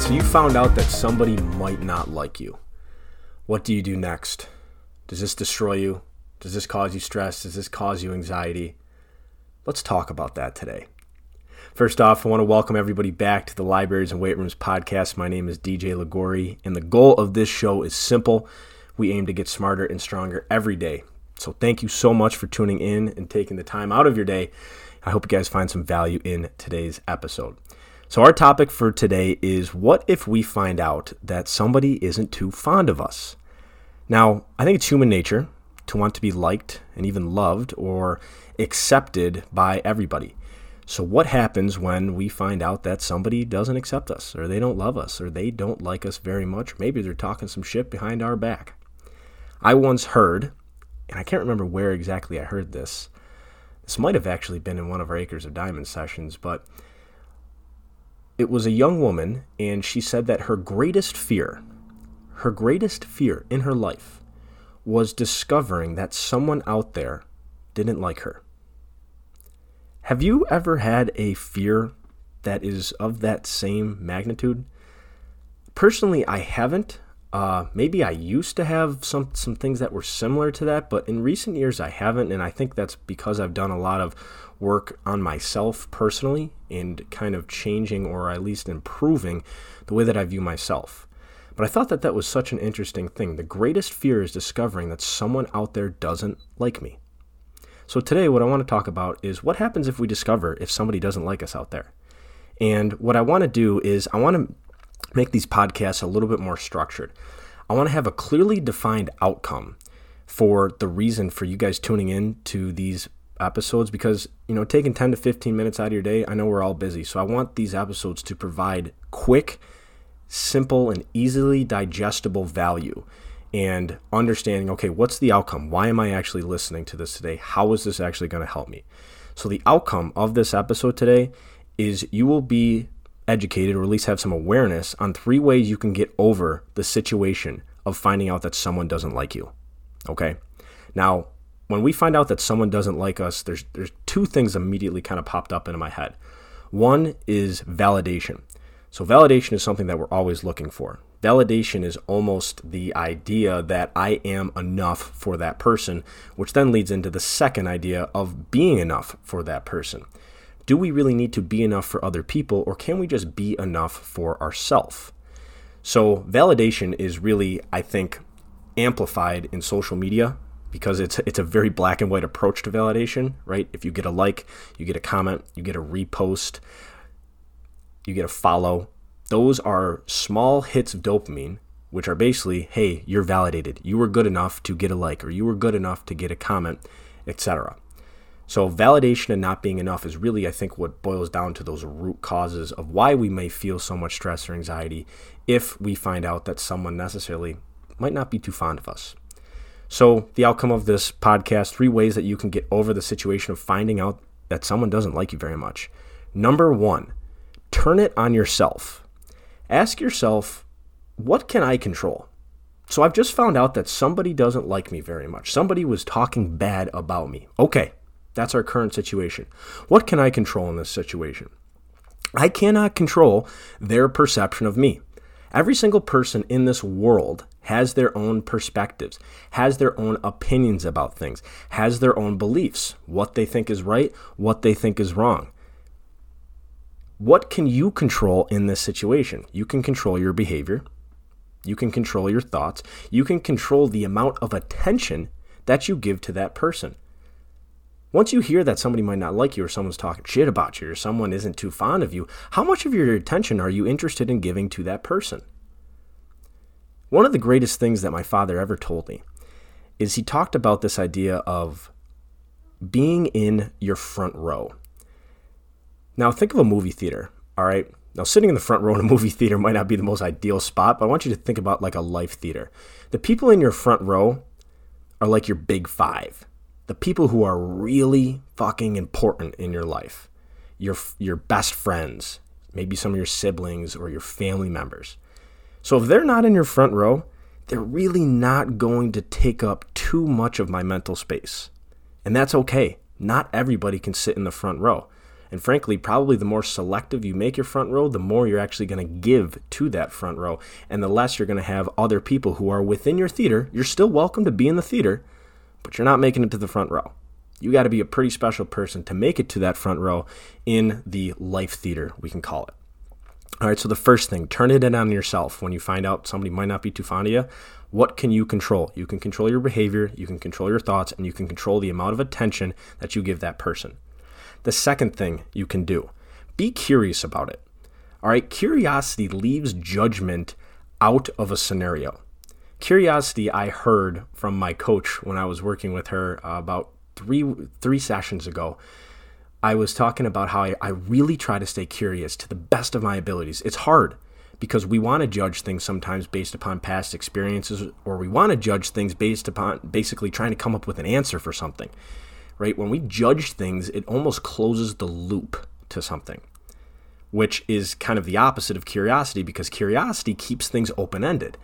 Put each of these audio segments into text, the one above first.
right, so you found out that somebody might not like you. What do you do next? Does this destroy you? Does this cause you stress? Does this cause you anxiety? Let's talk about that today. First off, I want to welcome everybody back to the Libraries and Weight Rooms podcast. My name is DJ Ligori, and the goal of this show is simple. We aim to get smarter and stronger every day. So thank you so much for tuning in and taking the time out of your day. I hope you guys find some value in today's episode. So, our topic for today is what if we find out that somebody isn't too fond of us? Now, I think it's human nature to want to be liked and even loved or accepted by everybody. So, what happens when we find out that somebody doesn't accept us, or they don't love us, or they don't like us very much, or maybe they're talking some shit behind our back? I once heard, and I can't remember where exactly I heard this. This might have actually been in one of our Acres of Diamonds sessions, but it was a young woman, and she said that her greatest fear, her greatest fear in her life, was discovering that someone out there didn't like her. Have you ever had a fear that is of that same magnitude? Personally, I haven't. Uh, maybe I used to have some some things that were similar to that, but in recent years I haven't, and I think that's because I've done a lot of work on myself personally and kind of changing or at least improving the way that I view myself. But I thought that that was such an interesting thing. The greatest fear is discovering that someone out there doesn't like me. So today, what I want to talk about is what happens if we discover if somebody doesn't like us out there. And what I want to do is I want to make these podcasts a little bit more structured. I want to have a clearly defined outcome for the reason for you guys tuning in to these episodes because, you know, taking 10 to 15 minutes out of your day, I know we're all busy. So I want these episodes to provide quick, simple, and easily digestible value and understanding okay, what's the outcome? Why am I actually listening to this today? How is this actually going to help me? So, the outcome of this episode today is you will be educated or at least have some awareness on three ways you can get over the situation of finding out that someone doesn't like you. Okay. Now, when we find out that someone doesn't like us, there's there's two things immediately kind of popped up into my head. One is validation. So validation is something that we're always looking for. Validation is almost the idea that I am enough for that person, which then leads into the second idea of being enough for that person do we really need to be enough for other people or can we just be enough for ourselves? So, validation is really, I think, amplified in social media because it's it's a very black and white approach to validation, right? If you get a like, you get a comment, you get a repost, you get a follow. Those are small hits of dopamine, which are basically, hey, you're validated. You were good enough to get a like or you were good enough to get a comment, etc. So, validation and not being enough is really, I think, what boils down to those root causes of why we may feel so much stress or anxiety if we find out that someone necessarily might not be too fond of us. So, the outcome of this podcast three ways that you can get over the situation of finding out that someone doesn't like you very much. Number one, turn it on yourself. Ask yourself, what can I control? So, I've just found out that somebody doesn't like me very much. Somebody was talking bad about me. Okay, that's our current situation. What can I control in this situation? I cannot control their perception of me. Every single person in this world has their own perspectives, has their own opinions about things, has their own beliefs, what they think is right, what they think is wrong. What can you control in this situation? You can control your behavior. You can control your thoughts. You can control the amount of attention that you give to that person. Once you hear that somebody might not like you or someone's talking shit about you or someone isn't too fond of you, how much of your attention are you interested in giving to that person? One of the greatest things that my father ever told me is he talked about this idea of being in your front row. Now, think of a movie theater, all right? Now, sitting in the front row in a movie theater might not be the most ideal spot, but I want you to think about like a life theater. The people in your front row are like your big five the people who are really fucking important in your life, your your best friends, maybe some of your siblings or your family members. So if they're not in your front row, they're really not going to take up too much of my mental space. And that's okay. Not everybody can sit in the front row. And frankly, probably the more selective you make your front row, the more you're actually going to give to that front row, and the less you're going to have other people who are within your theater. You're still welcome to be in the theater, but you're not making it to the front row. You got to be a pretty special person to make it to that front row in the life theater, we can call it. All right, so the first thing, turn it in on yourself when you find out somebody might not be too fond of you. What can you control? You can control your behavior, you can control your thoughts, and you can control the amount of attention that you give that person. The second thing you can do, be curious about it. All right, curiosity leaves judgment out of a scenario. Curiosity, I heard from my coach when I was working with her about three three sessions ago. I was talking about how I, I really try to stay curious to the best of my abilities. It's hard because we want to judge things sometimes based upon past experiences, or we want to judge things based upon basically trying to come up with an answer for something. Right? When we judge things, it almost closes the loop to something, which is kind of the opposite of curiosity because curiosity keeps things open ended.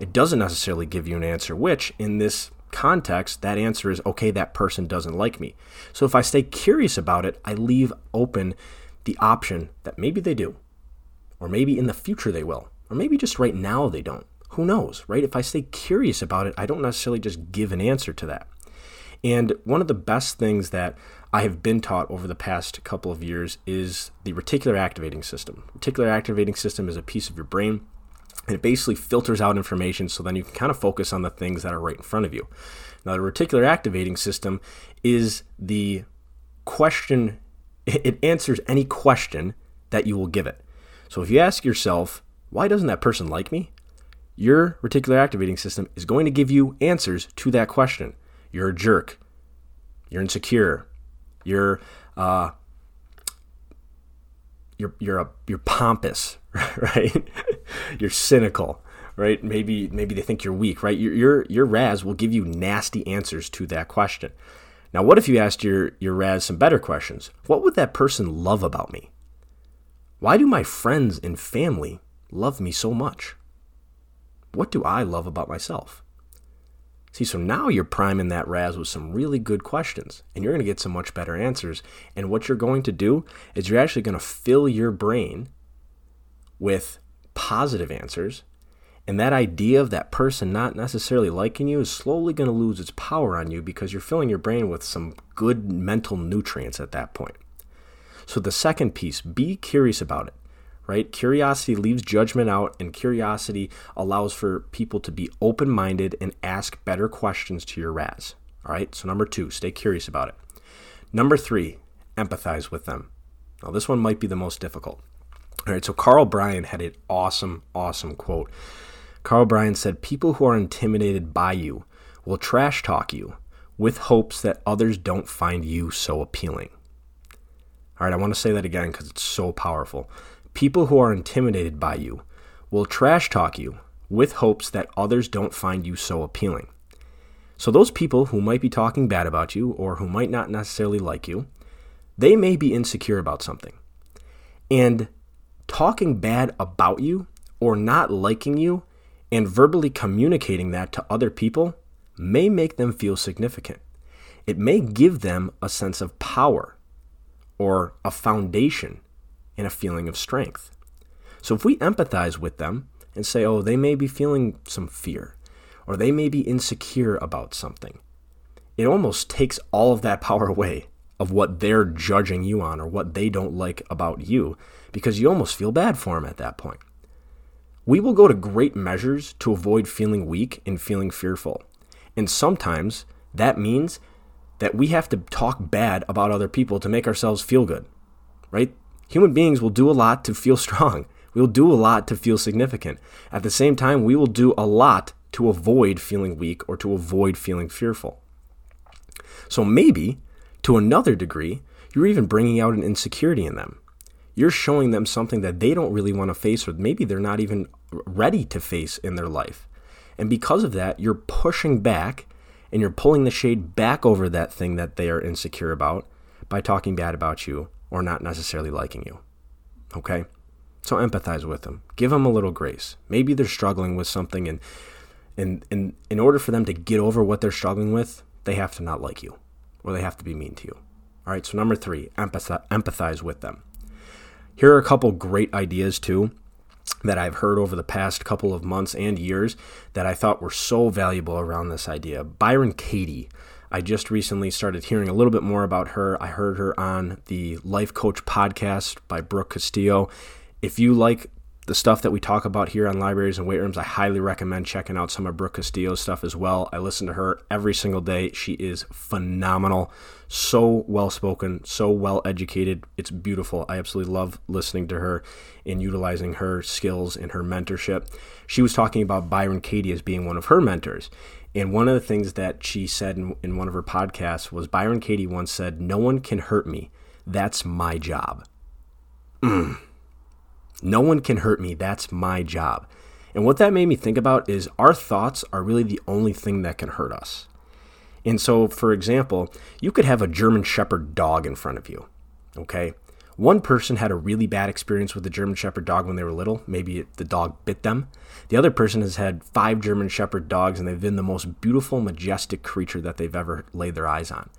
It doesn't necessarily give you an answer, which in this context, that answer is okay, that person doesn't like me. So if I stay curious about it, I leave open the option that maybe they do, or maybe in the future they will, or maybe just right now they don't. Who knows, right? If I stay curious about it, I don't necessarily just give an answer to that. And one of the best things that I have been taught over the past couple of years is the reticular activating system. Reticular activating system is a piece of your brain it basically filters out information so then you can kind of focus on the things that are right in front of you. Now, the reticular activating system is the question, it answers any question that you will give it. So if you ask yourself, why doesn't that person like me? Your reticular activating system is going to give you answers to that question. You're a jerk. You're insecure. You're uh, you're you're a you're pompous, right? you're cynical, right? Maybe maybe they think you're weak, right? Your your your RAS will give you nasty answers to that question. Now, what if you asked your your RAS some better questions? What would that person love about me? Why do my friends and family love me so much? What do I love about myself? See, so now you're priming that RAS with some really good questions, and you're going to get some much better answers. And what you're going to do is you're actually going to fill your brain with positive answers. And that idea of that person not necessarily liking you is slowly going to lose its power on you because you're filling your brain with some good mental nutrients at that point. So, the second piece, be curious about it right? Curiosity leaves judgment out, and curiosity allows for people to be open minded and ask better questions to your RAS. All right, so number two, stay curious about it. Number three, empathize with them. Now, this one might be the most difficult. All right, so Carl Bryan had an awesome, awesome quote. Carl Bryan said, People who are intimidated by you will trash talk you with hopes that others don't find you so appealing. All right, I want to say that again because it's so powerful. People who are intimidated by you will trash talk you with hopes that others don't find you so appealing. So, those people who might be talking bad about you or who might not necessarily like you, they may be insecure about something. And talking bad about you or not liking you and verbally communicating that to other people may make them feel significant. It may give them a sense of power or a foundation and a feeling of strength. So if we empathize with them and say, oh, they may be feeling some fear or they may be insecure about something, it almost takes all of that power away of what they're judging you on or what they don't like about you because you almost feel bad for them at that point. We will go to great measures to avoid feeling weak and feeling fearful. And sometimes that means that we have to talk bad about other people to make ourselves feel good, right? Human beings will do a lot to feel strong. We'll do a lot to feel significant. At the same time, we will do a lot to avoid feeling weak or to avoid feeling fearful. So maybe, to another degree, you're even bringing out an insecurity in them. You're showing them something that they don't really want to face, or maybe they're not even ready to face in their life. And because of that, you're pushing back and you're pulling the shade back over that thing that they are insecure about by talking bad about you or not necessarily liking you. Okay? So empathize with them. Give them a little grace. Maybe they're struggling with something and and, and in order for them to get over what they're struggling with, they have to not like you or they have to be mean to you. All right, so number three, empathize, empathize with them. Here are a couple great ideas too that I've heard over the past couple of months and years that I thought were so valuable around this idea. Byron Katie. I just recently started hearing a little bit more about her. I heard her on the Life Coach podcast by Brooke Castillo. If you like the stuff that we talk about here on libraries and weight rooms, I highly recommend checking out some of Brooke Castillo's stuff as well. I listen to her every single day. She is phenomenal, so well spoken, so well educated. It's beautiful. I absolutely love listening to her and utilizing her skills and her mentorship. She was talking about Byron Katie as being one of her mentors. And one of the things that she said in, in one of her podcasts was Byron Katie once said, No one can hurt me. That's my job. Mm no one can hurt me. That's my job. And what that made me think about is our thoughts are really the only thing that can hurt us. And so, for example, you could have a German Shepherd dog in front of you. Okay? One person had a really bad experience with a German Shepherd dog when they were little. Maybe the dog bit them. The other person has had five German Shepherd dogs and they've been the most beautiful, majestic creature that they've ever laid their eyes on.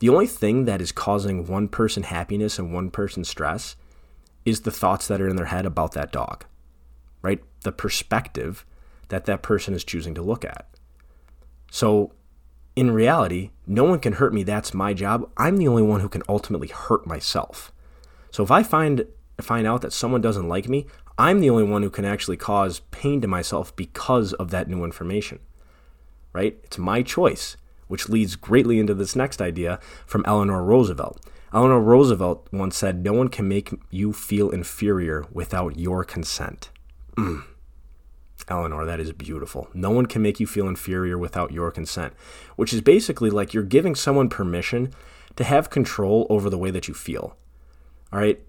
The only thing that is causing one person happiness and one person stress is the thoughts that are in their head about that dog, right? The perspective that that person is choosing to look at. So, in reality, no one can hurt me. That's my job. I'm the only one who can ultimately hurt myself. So, if I find find out that someone doesn't like me, I'm the only one who can actually cause pain to myself because of that new information. Right? It's my choice, which leads greatly into this next idea from Eleanor Roosevelt. Eleanor Roosevelt once said, No one can make you feel inferior without your consent. Mm. Eleanor, that is beautiful. No one can make you feel inferior without your consent, which is basically like you're giving someone permission to have control over the way that you feel. All right?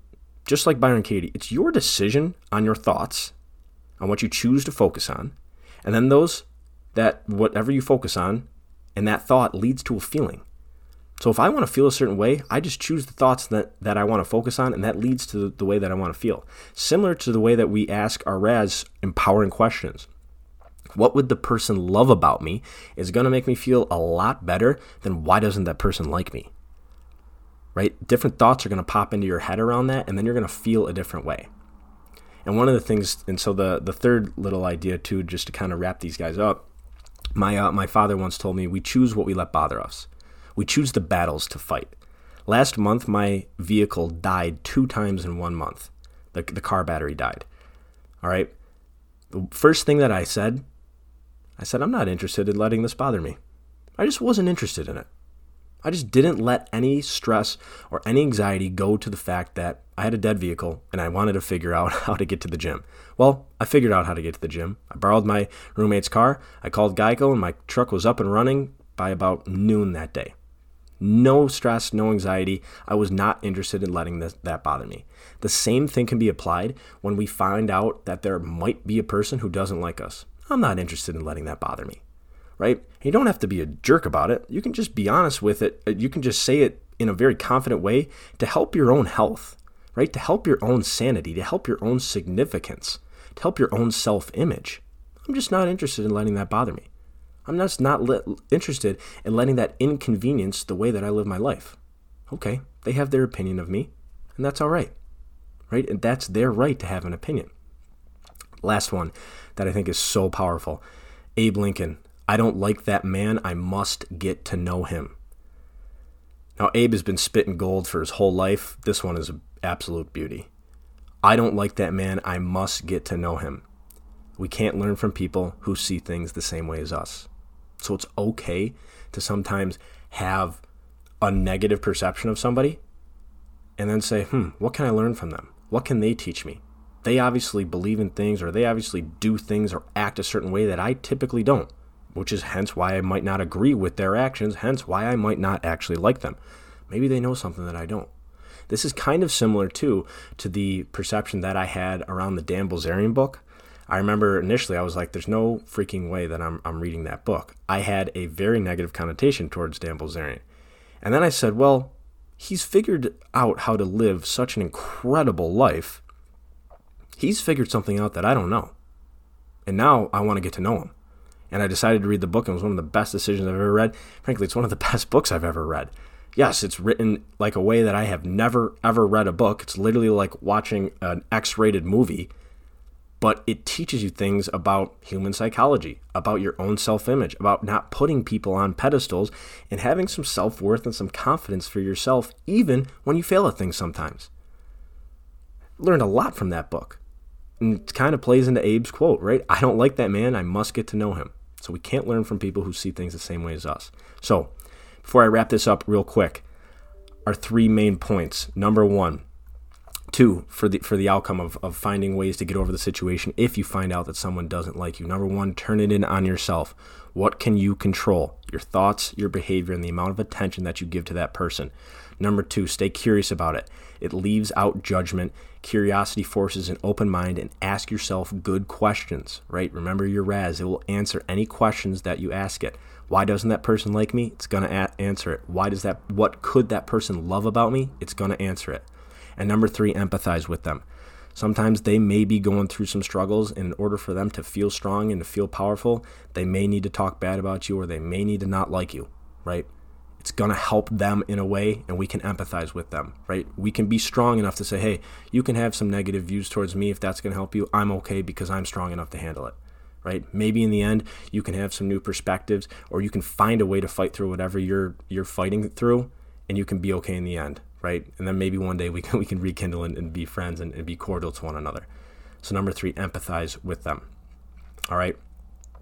Just like Byron Katie, it's your decision on your thoughts, on what you choose to focus on, and then those that whatever you focus on and that thought leads to a feeling. So if I want to feel a certain way, I just choose the thoughts that, that I want to focus on, and that leads to the way that I want to feel. Similar to the way that we ask our RAS empowering questions. What would the person love about me is going to make me feel a lot better than why doesn't that person like me? Right? Different thoughts are going to pop into your head around that, and then you're going to feel a different way. And one of the things, and so the, the third little idea too, just to kind of wrap these guys up, my, uh, my father once told me, we choose what we let bother us. We choose the battles to fight. Last month, my vehicle died two times in one month. The, the car battery died. All right. The first thing that I said, I said, I'm not interested in letting this bother me. I just wasn't interested in it. I just didn't let any stress or any anxiety go to the fact that I had a dead vehicle and I wanted to figure out how to get to the gym. Well, I figured out how to get to the gym. I borrowed my roommate's car. I called Geico and my truck was up and running by about noon that day. No stress, no anxiety. I was not interested in letting this, that bother me. The same thing can be applied when we find out that there might be a person who doesn't like us. I'm not interested in letting that bother me. Right? You don't have to be a jerk about it. You can just be honest with it. Uh, you can just say it in a very confident way to help your own health, right? To help your own sanity, to help your own significance, to help your own self image. I'm just not interested in letting that bother me. I'm just not interested in letting that inconvenience the way that I live my life. Okay, they have their opinion of me, and that's all right. Right? And that's their right to have an opinion. Last one that I think is so powerful Abe Lincoln. I don't like that man. I must get to know him. Now, Abe has been spitting gold for his whole life. This one is an absolute beauty. I don't like that man. I must get to know him. We can't learn from people who see things the same way as us. So it's okay to sometimes have a negative perception of somebody and then say, hmm, what can I learn from them? What can they teach me? They obviously believe in things or they obviously do things or act a certain way that I typically don't, which is hence why I might not agree with their actions, hence why I might not actually like them. Maybe they know something that I don't. This is kind of similar too to the perception that I had around the Dan Bilzerian book. I remember initially I was like, there's no freaking way that I'm, I'm reading that book. I had a very negative connotation towards Dan Bilzerian. And then I said, well, he's figured out how to live such an incredible life. He's figured something out that I don't know. And now I want to get to know him. And I decided to read the book, and it was one of the best decisions I've ever read. Frankly, it's one of the best books I've ever read. Yes, it's written like a way that I have never ever read a book. It's literally like watching an X rated movie, but it teaches you things about human psychology, about your own self image, about not putting people on pedestals, and having some self worth and some confidence for yourself, even when you fail at things sometimes. Learned a lot from that book. And it kind of plays into Abe's quote, right? I don't like that man. I must get to know him. So we can't learn from people who see things the same way as us. So before I wrap this up real quick, our three main points. Number one, two for the for the outcome of, of finding ways to get over the situation if you find out that someone doesn't like you. Number one, turn it in on yourself. What can you control? Your thoughts, your behavior, and the amount of attention that you give to that person. Number two, stay curious about it. It leaves out judgment. Curiosity forces an open mind and ask yourself good questions, right? Remember your RAS. It will answer any questions that you ask it. Why doesn't that person like me? It's going to a- answer it. Why does that what could that person love about me? It's going to answer it. And number 3, empathize with them. Sometimes they may be going through some struggles, and in order for them to feel strong and to feel powerful, they may need to talk bad about you or they may need to not like you, right? It's going to help them in a way and we can empathize with them right? We can be strong enough to say hey you can have some negative views towards me if that's going to help you. I'm okay because i'm strong enough to handle it right? Maybe in the end you can have some new perspectives or you can find a way to fight through whatever you're you're fighting through and you can be okay in the end right? And then maybe one day we can we can rekindle and, and be friends and, and be cordial to one another. So number three empathize with them. All right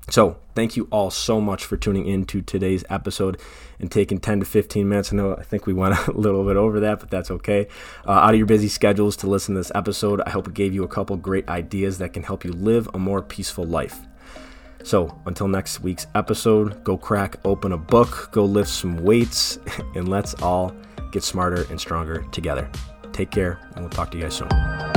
so, thank you all so much for tuning in to today's episode and taking 10 to 15 minutes. I know I think we went a little bit over that, but that's okay. Uh, out of your busy schedules to listen to this episode, I hope it gave you a couple great ideas that can help you live a more peaceful life. So, until next week's episode, go crack open a book, go lift some weights, and let's all get smarter and stronger together. Take care, and we'll talk to you guys soon.